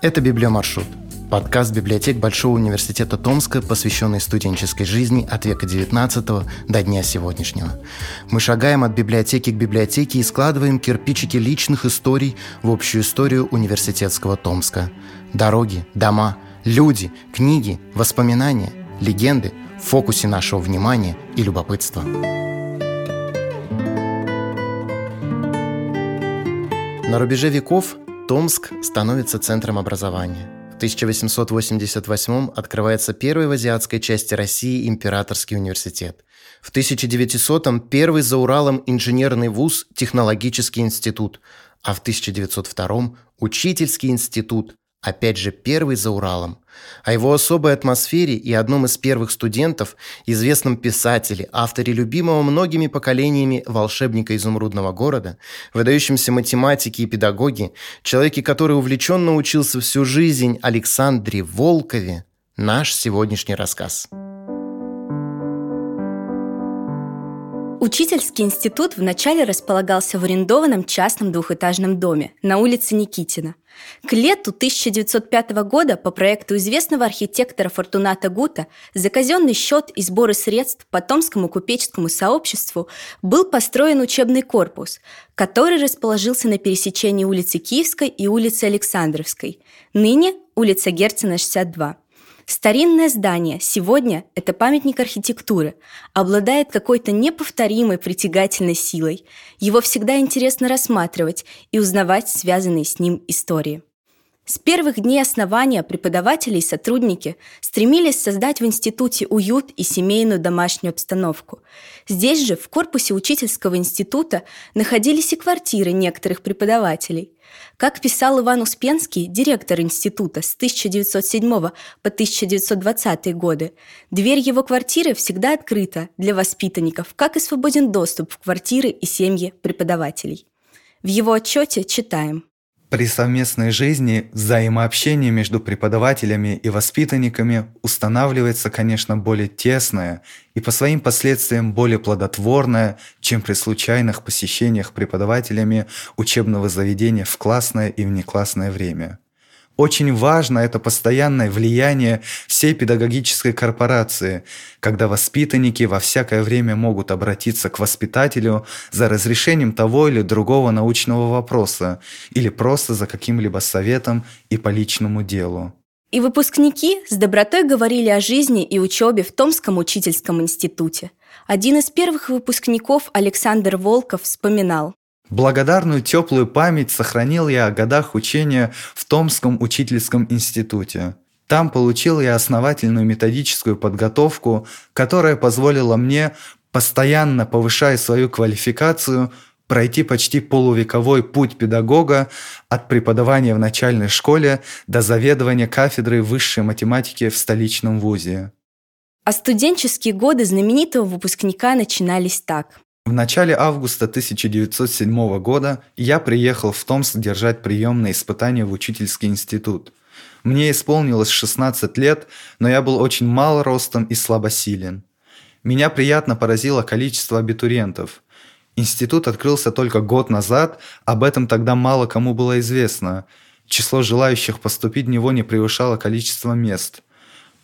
Это «Библиомаршрут» – подкаст библиотек Большого университета Томска, посвященный студенческой жизни от века XIX до дня сегодняшнего. Мы шагаем от библиотеки к библиотеке и складываем кирпичики личных историй в общую историю университетского Томска. Дороги, дома, люди, книги, воспоминания, легенды в фокусе нашего внимания и любопытства. На рубеже веков Томск становится центром образования. В 1888 открывается первый в азиатской части России императорский университет. В 1900-м первый за Уралом инженерный вуз Технологический институт, а в 1902-м учительский институт, опять же первый за Уралом. О его особой атмосфере и одном из первых студентов, известном писателе, авторе любимого многими поколениями волшебника изумрудного города, выдающемся математике и педагоге, человеке, который увлеченно учился всю жизнь, Александре Волкове, наш сегодняшний рассказ. Учительский институт вначале располагался в арендованном частном двухэтажном доме на улице Никитина. К лету 1905 года по проекту известного архитектора Фортуната Гута за казенный счет и сборы средств по Томскому купеческому сообществу был построен учебный корпус, который расположился на пересечении улицы Киевской и улицы Александровской, ныне улица Герцена, 62. Старинное здание сегодня – это памятник архитектуры, обладает какой-то неповторимой притягательной силой. Его всегда интересно рассматривать и узнавать связанные с ним истории. С первых дней основания преподаватели и сотрудники стремились создать в институте уют и семейную домашнюю обстановку. Здесь же, в корпусе учительского института, находились и квартиры некоторых преподавателей. Как писал Иван Успенский, директор института с 1907 по 1920 годы, дверь его квартиры всегда открыта для воспитанников, как и свободен доступ в квартиры и семьи преподавателей. В его отчете читаем. При совместной жизни взаимообщение между преподавателями и воспитанниками устанавливается, конечно, более тесное и по своим последствиям более плодотворное, чем при случайных посещениях преподавателями учебного заведения в классное и внеклассное время. Очень важно это постоянное влияние всей педагогической корпорации, когда воспитанники во всякое время могут обратиться к воспитателю за разрешением того или другого научного вопроса или просто за каким-либо советом и по личному делу. И выпускники с добротой говорили о жизни и учебе в Томском учительском институте. Один из первых выпускников Александр Волков вспоминал. Благодарную теплую память сохранил я о годах учения в Томском учительском институте. Там получил я основательную методическую подготовку, которая позволила мне, постоянно повышая свою квалификацию, пройти почти полувековой путь педагога от преподавания в начальной школе до заведования кафедрой высшей математики в столичном вузе. А студенческие годы знаменитого выпускника начинались так. В начале августа 1907 года я приехал в Томск держать приемные испытания в учительский институт. Мне исполнилось 16 лет, но я был очень мал ростом и слабосилен. Меня приятно поразило количество абитуриентов. Институт открылся только год назад, об этом тогда мало кому было известно. Число желающих поступить в него не превышало количество мест.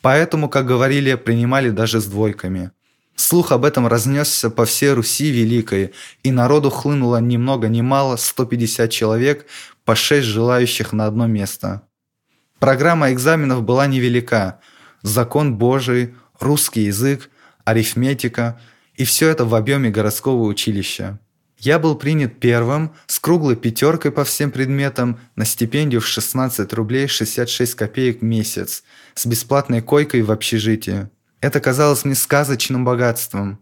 Поэтому, как говорили, принимали даже с двойками – Слух об этом разнесся по всей Руси Великой, и народу хлынуло ни много ни мало 150 человек, по 6 желающих на одно место. Программа экзаменов была невелика. Закон Божий, русский язык, арифметика и все это в объеме городского училища. Я был принят первым, с круглой пятеркой по всем предметам, на стипендию в 16 рублей 66 копеек в месяц, с бесплатной койкой в общежитии. Это казалось мне сказочным богатством.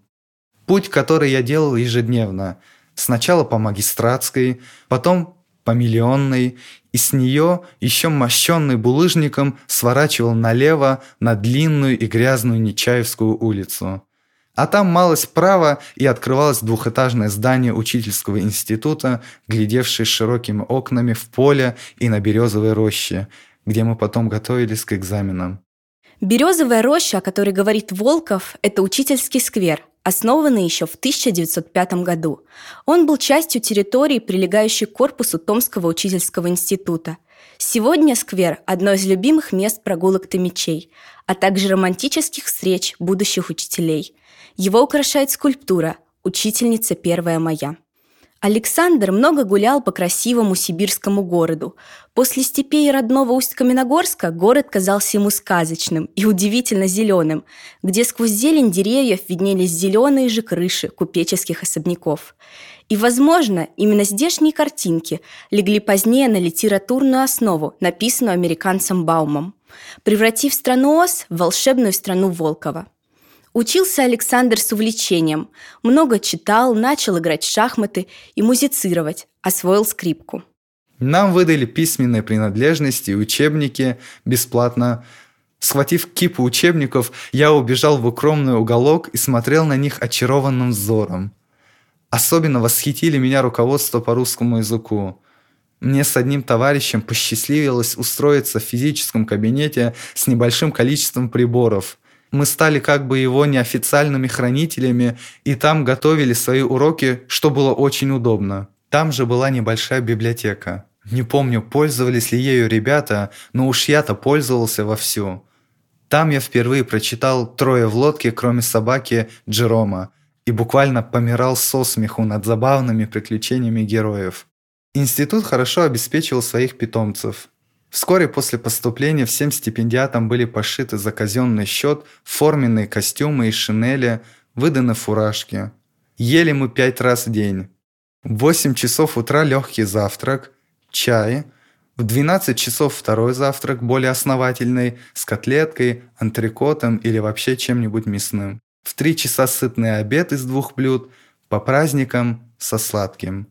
Путь, который я делал ежедневно. Сначала по магистратской, потом по миллионной, и с нее, еще мощенный булыжником, сворачивал налево на длинную и грязную Нечаевскую улицу. А там малость вправо и открывалось двухэтажное здание учительского института, глядевшее широкими окнами в поле и на березовой роще, где мы потом готовились к экзаменам. Березовая роща, о которой говорит Волков, это учительский сквер, основанный еще в 1905 году. Он был частью территории, прилегающей к корпусу Томского учительского института. Сегодня сквер – одно из любимых мест прогулок томичей, а также романтических встреч будущих учителей. Его украшает скульптура «Учительница первая моя». Александр много гулял по красивому сибирскому городу. После степей родного Усть-Каменогорска город казался ему сказочным и удивительно зеленым, где сквозь зелень деревьев виднелись зеленые же крыши купеческих особняков. И, возможно, именно здешние картинки легли позднее на литературную основу, написанную американцем Баумом, превратив страну Оз в волшебную страну Волкова. Учился Александр с увлечением. Много читал, начал играть в шахматы и музицировать, освоил скрипку. Нам выдали письменные принадлежности и учебники бесплатно. Схватив кипу учебников, я убежал в укромный уголок и смотрел на них очарованным взором. Особенно восхитили меня руководство по русскому языку. Мне с одним товарищем посчастливилось устроиться в физическом кабинете с небольшим количеством приборов – мы стали как бы его неофициальными хранителями и там готовили свои уроки, что было очень удобно. Там же была небольшая библиотека. Не помню, пользовались ли ею ребята, но уж я-то пользовался вовсю. Там я впервые прочитал «Трое в лодке, кроме собаки» Джерома и буквально помирал со смеху над забавными приключениями героев. Институт хорошо обеспечивал своих питомцев. Вскоре после поступления всем стипендиатам были пошиты за казенный счет форменные костюмы и шинели, выданы фуражки. Ели мы пять раз в день. В 8 часов утра легкий завтрак, чай, в 12 часов второй завтрак, более основательный, с котлеткой, антрикотом или вообще чем-нибудь мясным. В 3 часа сытный обед из двух блюд, по праздникам со сладким.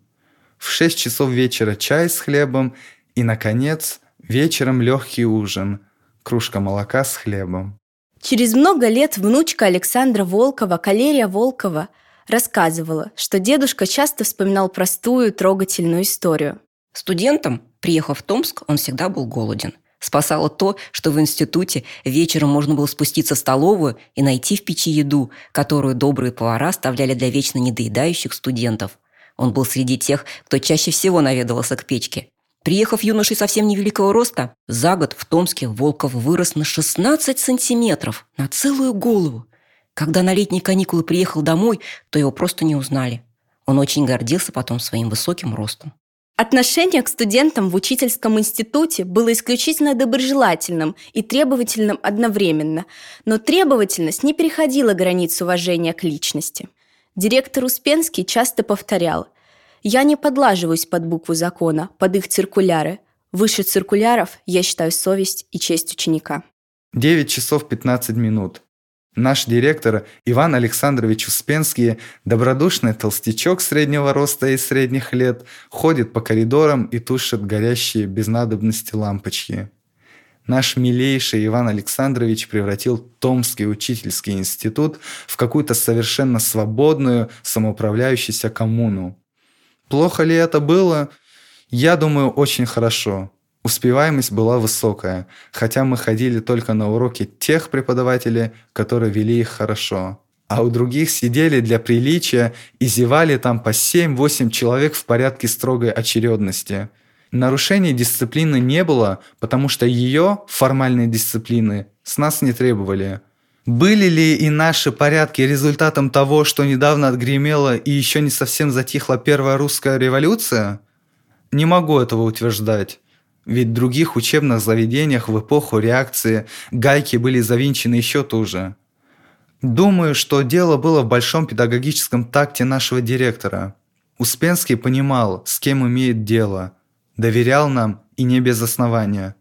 В 6 часов вечера чай с хлебом и, наконец, Вечером легкий ужин, кружка молока с хлебом. Через много лет внучка Александра Волкова, Калерия Волкова, рассказывала, что дедушка часто вспоминал простую, трогательную историю. Студентом, приехав в Томск, он всегда был голоден. Спасало то, что в институте вечером можно было спуститься в столовую и найти в печи еду, которую добрые повара оставляли для вечно недоедающих студентов. Он был среди тех, кто чаще всего наведывался к печке. Приехав юношей совсем невеликого роста, за год в Томске Волков вырос на 16 сантиметров, на целую голову. Когда на летние каникулы приехал домой, то его просто не узнали. Он очень гордился потом своим высоким ростом. Отношение к студентам в учительском институте было исключительно доброжелательным и требовательным одновременно, но требовательность не переходила границ уважения к личности. Директор Успенский часто повторял – я не подлаживаюсь под букву закона, под их циркуляры. Выше циркуляров я считаю совесть и честь ученика. 9 часов 15 минут. Наш директор Иван Александрович Успенский, добродушный толстячок среднего роста и средних лет, ходит по коридорам и тушит горящие без надобности лампочки. Наш милейший Иван Александрович превратил Томский учительский институт в какую-то совершенно свободную, самоуправляющуюся коммуну. Плохо ли это было? Я думаю, очень хорошо. Успеваемость была высокая, хотя мы ходили только на уроки тех преподавателей, которые вели их хорошо. А у других сидели для приличия и зевали там по 7-8 человек в порядке строгой очередности. Нарушений дисциплины не было, потому что ее, формальной дисциплины, с нас не требовали – были ли и наши порядки результатом того, что недавно отгремела и еще не совсем затихла первая русская революция? Не могу этого утверждать. Ведь в других учебных заведениях в эпоху реакции гайки были завинчены еще туже. Думаю, что дело было в большом педагогическом такте нашего директора. Успенский понимал, с кем имеет дело, доверял нам и не без основания.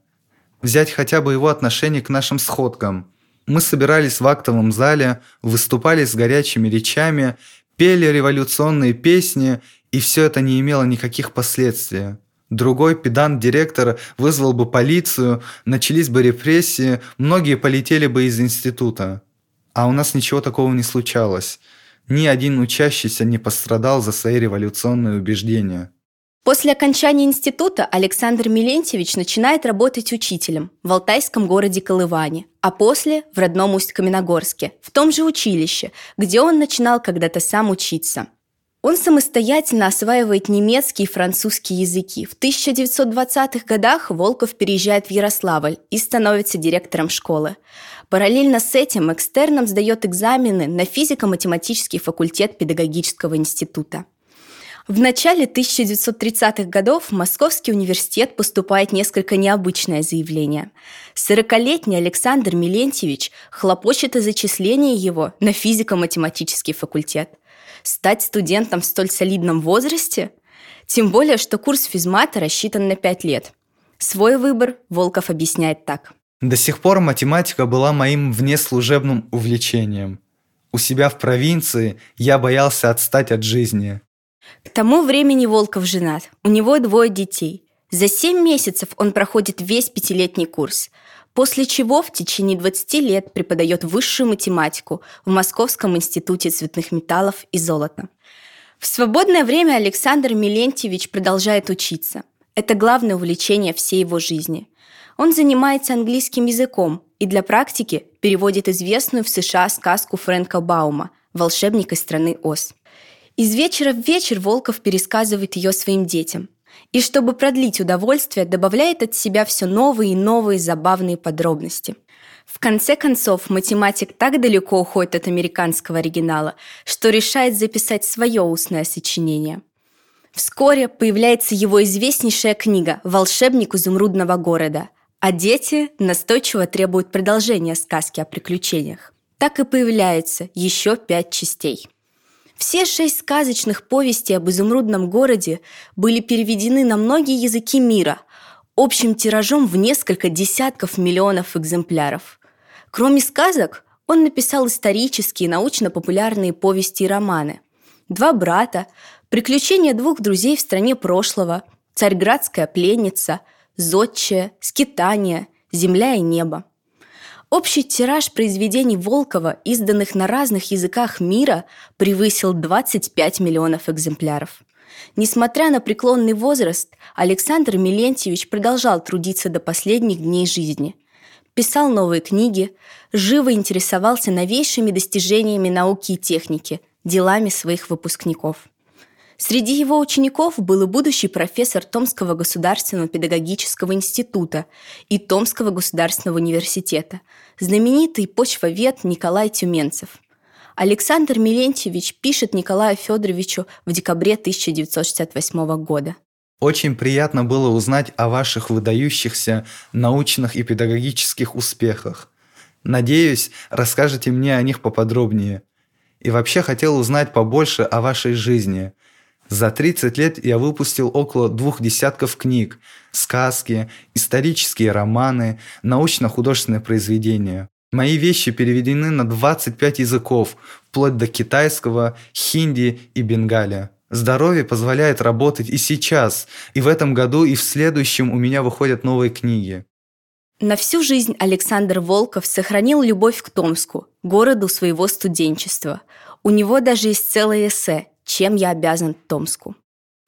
Взять хотя бы его отношение к нашим сходкам – мы собирались в актовом зале, выступали с горячими речами, пели революционные песни, и все это не имело никаких последствий. Другой педант-директор вызвал бы полицию, начались бы репрессии, многие полетели бы из института. А у нас ничего такого не случалось. Ни один учащийся не пострадал за свои революционные убеждения. После окончания института Александр Милентьевич начинает работать учителем в алтайском городе Колыване, а после в родном Усть-Каменогорске, в том же училище, где он начинал когда-то сам учиться. Он самостоятельно осваивает немецкий и французский языки. В 1920-х годах Волков переезжает в Ярославль и становится директором школы. Параллельно с этим экстерном сдает экзамены на физико-математический факультет педагогического института. В начале 1930-х годов в Московский университет поступает несколько необычное заявление. 40-летний Александр Милентьевич хлопочет о зачислении его на физико-математический факультет. Стать студентом в столь солидном возрасте? Тем более, что курс физмата рассчитан на 5 лет. Свой выбор Волков объясняет так. До сих пор математика была моим внеслужебным увлечением. У себя в провинции я боялся отстать от жизни. К тому времени Волков женат. У него двое детей. За 7 месяцев он проходит весь пятилетний курс после чего в течение 20 лет преподает высшую математику в Московском институте цветных металлов и золота. В свободное время Александр Милентьевич продолжает учиться. Это главное увлечение всей его жизни. Он занимается английским языком и для практики переводит известную в США сказку Фрэнка Баума «Волшебник из страны Оз». Из вечера в вечер Волков пересказывает ее своим детям – и чтобы продлить удовольствие, добавляет от себя все новые и новые забавные подробности. В конце концов, математик так далеко уходит от американского оригинала, что решает записать свое устное сочинение. Вскоре появляется его известнейшая книга «Волшебник изумрудного города», а дети настойчиво требуют продолжения сказки о приключениях. Так и появляется еще пять частей – все шесть сказочных повестей об изумрудном городе были переведены на многие языки мира, общим тиражом в несколько десятков миллионов экземпляров. Кроме сказок, он написал исторические научно-популярные повести и романы. «Два брата», «Приключения двух друзей в стране прошлого», «Царьградская пленница», «Зодчая», «Скитания», «Земля и небо». Общий тираж произведений Волкова, изданных на разных языках мира, превысил 25 миллионов экземпляров. Несмотря на преклонный возраст, Александр Милентьевич продолжал трудиться до последних дней жизни. Писал новые книги, живо интересовался новейшими достижениями науки и техники, делами своих выпускников – Среди его учеников был и будущий профессор Томского государственного педагогического института и Томского государственного университета, знаменитый почвовед Николай Тюменцев. Александр Милентьевич пишет Николаю Федоровичу в декабре 1968 года. Очень приятно было узнать о ваших выдающихся научных и педагогических успехах. Надеюсь, расскажете мне о них поподробнее. И вообще хотел узнать побольше о вашей жизни – за 30 лет я выпустил около двух десятков книг, сказки, исторические романы, научно-художественные произведения. Мои вещи переведены на 25 языков, вплоть до китайского, хинди и бенгаля. Здоровье позволяет работать и сейчас, и в этом году, и в следующем у меня выходят новые книги. На всю жизнь Александр Волков сохранил любовь к Томску, городу своего студенчества. У него даже есть целое эссе чем я обязан Томску.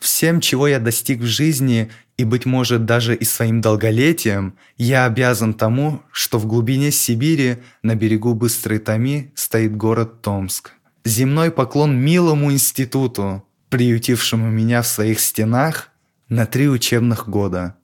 Всем, чего я достиг в жизни, и, быть может, даже и своим долголетием, я обязан тому, что в глубине Сибири, на берегу Быстрой Томи, стоит город Томск. Земной поклон милому институту, приютившему меня в своих стенах на три учебных года –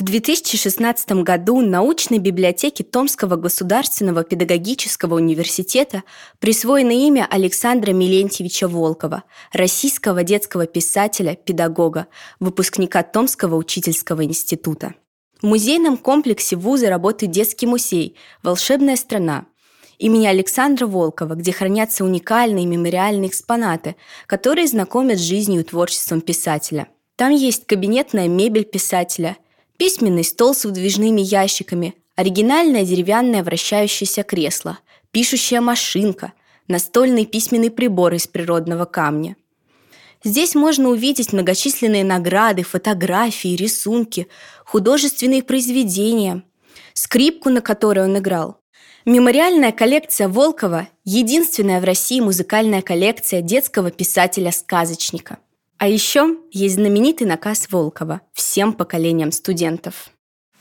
в 2016 году научной библиотеке Томского государственного педагогического университета присвоено имя Александра Милентьевича Волкова, российского детского писателя, педагога, выпускника Томского учительского института. В музейном комплексе вуза работает детский музей «Волшебная страна», имени Александра Волкова, где хранятся уникальные мемориальные экспонаты, которые знакомят с жизнью и творчеством писателя. Там есть кабинетная мебель писателя – письменный стол с выдвижными ящиками, оригинальное деревянное вращающееся кресло, пишущая машинка, настольный письменный прибор из природного камня. Здесь можно увидеть многочисленные награды, фотографии, рисунки, художественные произведения, скрипку, на которой он играл. Мемориальная коллекция Волкова – единственная в России музыкальная коллекция детского писателя-сказочника – а еще есть знаменитый наказ Волкова всем поколениям студентов.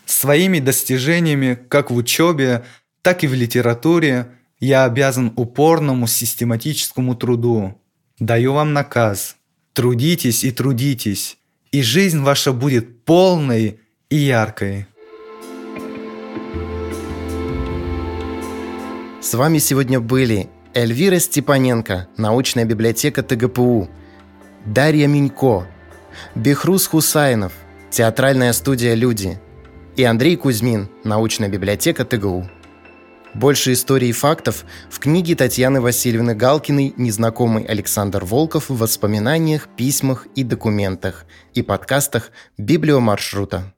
Своими достижениями как в учебе, так и в литературе я обязан упорному систематическому труду. Даю вам наказ. Трудитесь и трудитесь, и жизнь ваша будет полной и яркой. С вами сегодня были Эльвира Степаненко, научная библиотека ТГПУ, Дарья Минько, Бехрус Хусайнов, театральная студия «Люди» и Андрей Кузьмин, научная библиотека ТГУ. Больше историй и фактов в книге Татьяны Васильевны Галкиной «Незнакомый Александр Волков» в воспоминаниях, письмах и документах и подкастах «Библиомаршрута».